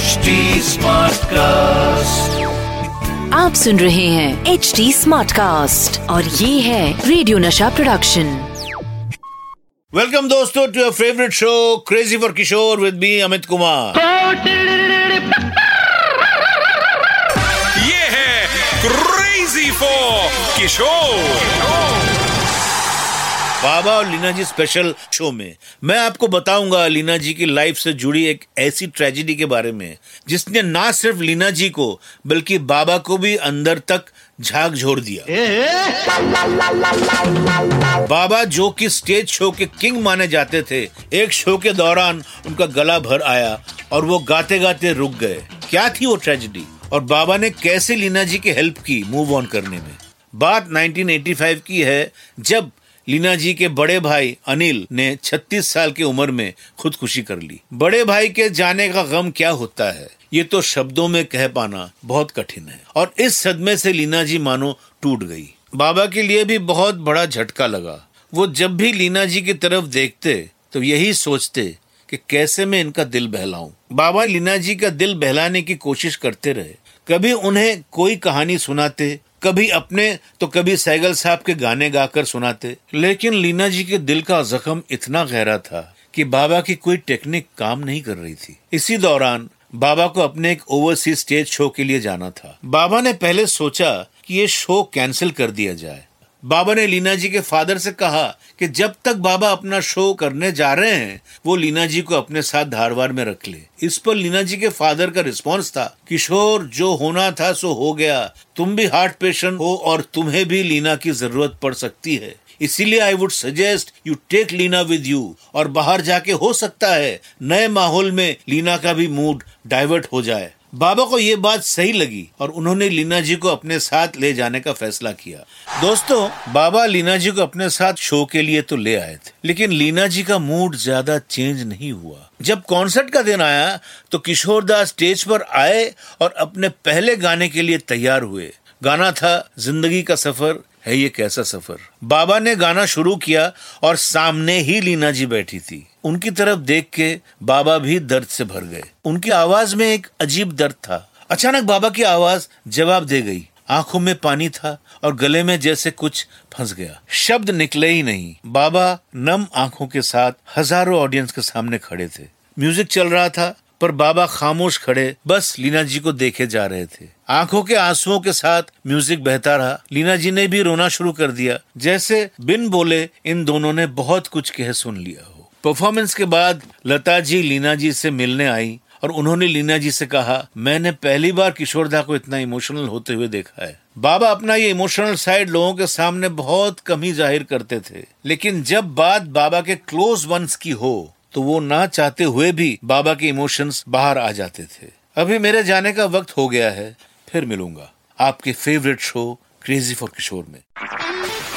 HD cast आप सुन रहे हैं एच डी स्मार्ट कास्ट और ये है रेडियो नशा प्रोडक्शन वेलकम दोस्तों to your favourite show crazy for Kishore with me Amit Kumar ये है क्रेजी फॉर किशोर बाबा और लीना जी स्पेशल शो में। मैं आपको बताऊँगा लीना जी की लाइफ से जुड़ी एक ऐसी ट्रेजेडी के बारे में जिसने ना सिर्फ़ लीना जी को बल्कि बाबा को भी अंदर तक झाग झोड़ दिया। बाबा जो कि स्टेज शो के किंग माने जाते थे एक शो के दौरान उनका गला भर आया और वो गाते गाते रुक गए। क्या थी वो ट्रेजिडी और बाबा ने कैसे लीना जी की हेल्प की मूव ऑन करने में? बात 1985 की है जब लीना जी के बड़े भाई अनिल ने 36 साल की उम्र में खुदकुशी कर ली। बड़े भाई के जाने का गम क्या होता है? ये तो शब्दों में कह पाना बहुत कठिन है। और इस सदमे से लीना जी मानो टूट गई। बाबा के लिए भी बहुत बड़ा झटका लगा। वो जब भी लीना जी की तरफ़ देखते तो यही सोचते कि कैसे मैं इनका दिल बहलाऊं। बाबा लीना जी का दिल बहलाने की कोशिश करते रहे। कभी उन्हें कोई कहानी सुनाते कभी अपने तो कभी सैगल साहब के गाने गाकर सुनाते। लेकिन लीना जी के दिल का जख्म इतना गहरा था कि बाबा की कोई टेक्निक काम नहीं कर रही थी। इसी दौरान बाबा को अपने एक ओवरसीज स्टेज शो के लिए जाना था। बाबा ने पहले सोचा कि ये शो कैंसिल कर दिया जाए। बाबा ने लीना जी के फादर से कहा कि जब तक बाबा अपना शो करने जा रहे हैं, वो लीना जी को अपने साथ धारवाड़ में रख ले। इस पर लीना जी के फादर का रिस्पांस था किशोर जो होना था सो हो गया। तुम भी हार्ट पेशेंट हो और तुम्हें भी लीना की ज़रूरत पड़ सकती है। इसीलिए I would suggest you take Leena with you और बाहर जाके हो सकता है नए माहौल में लीना का भी मूड डाइवर्ट हो जाए। बाबा को ये बात सही लगी और उन्होंने लीना जी को अपने साथ ले जाने का फैसला किया। दोस्तों, बाबा लीना जी को अपने साथ शो के लिए तो ले आए थे, लेकिन लीना जी का मूड ज़्यादा चेंज नहीं हुआ। जब कॉन्सर्ट का दिन आया तो किशोर दास स्टेज पर आए और अपने पहले गाने के लिए तैयार हुए। गाना था, ज़िंदगी का सफ़र, है ये कैसा सफ़र? बाबा ने गाना शुरू किया और सामने ही लीना जी बैठी थी। उनकी तरफ़ देख के बाबा भी दर्द से भर गए। उनकी आवाज़ में एक अजीब दर्द था। अचानक बाबा की आवाज़ जवाब दे गई। आँखों में पानी था और गले में जैसे कुछ फंस गया। शब्द निकले ही नहीं। बाबा नम आँखों के साथ हज़ारों ऑडियंस के सामने खड़े थे। म्यूज़िक चल रहा था, पर बाबा खामोश खड़े बस लीना जी को देखे जा रहे थे। आँखों के आंसुओं के साथ म्यूज़िक बहता रहा। लीना जी ने भी रोना शुरू कर दिया। जैसे बिन बोले इन दोनों ने बहुत कुछ कह सुन लिया हो। परफॉर्मेंस के बाद लता जी, लीना जी से मिलने आई और उन्होंने लीना जी से कहा, मैंने पहली बार किशोरदा को इतना इमोशनल होते हुए देखा है। बाबा अपना ये इमोशनल साइड लोगों के सामने बहुत कम ही ज़ाहिर करते थे। लेकिन जब बात बाबा के क्लोज वंस की हो तो वो ना चाहते हुए भी बाबा के इमोशंस बाहर आ जाते थे। अभी मेरे जाने का वक्त हो गया है, फिर मिलूँगा। आपके favourite show crazy for Kishore में।